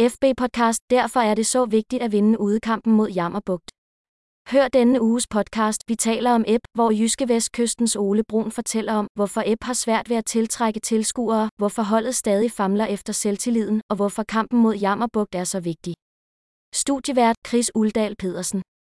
FB Podcast, derfor er det så vigtigt at vinde udekampen mod Jammerbugt. Hør denne uges podcast, vi taler om Ep, hvor Jyske Vestkystens Ole Brun fortæller om, hvorfor Ep har svært ved at tiltrække tilskuere, hvorfor holdet stadig famler efter selvtilliden, og hvorfor kampen mod Jammerbugt er så vigtig. Studievært Chris Uldal Pedersen